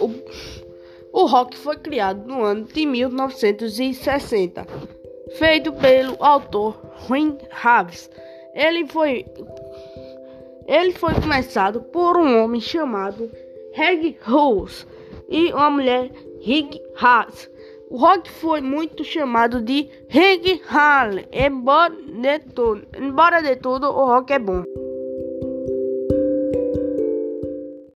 O, o rock foi criado no ano de 1960, feito pelo autor Wayne Harris. Ele foi ele foi começado por um homem chamado Reg Rose e uma mulher Rick Haas. O rock foi muito chamado de Reg Hall, embora de tudo, embora de tudo o rock é bom.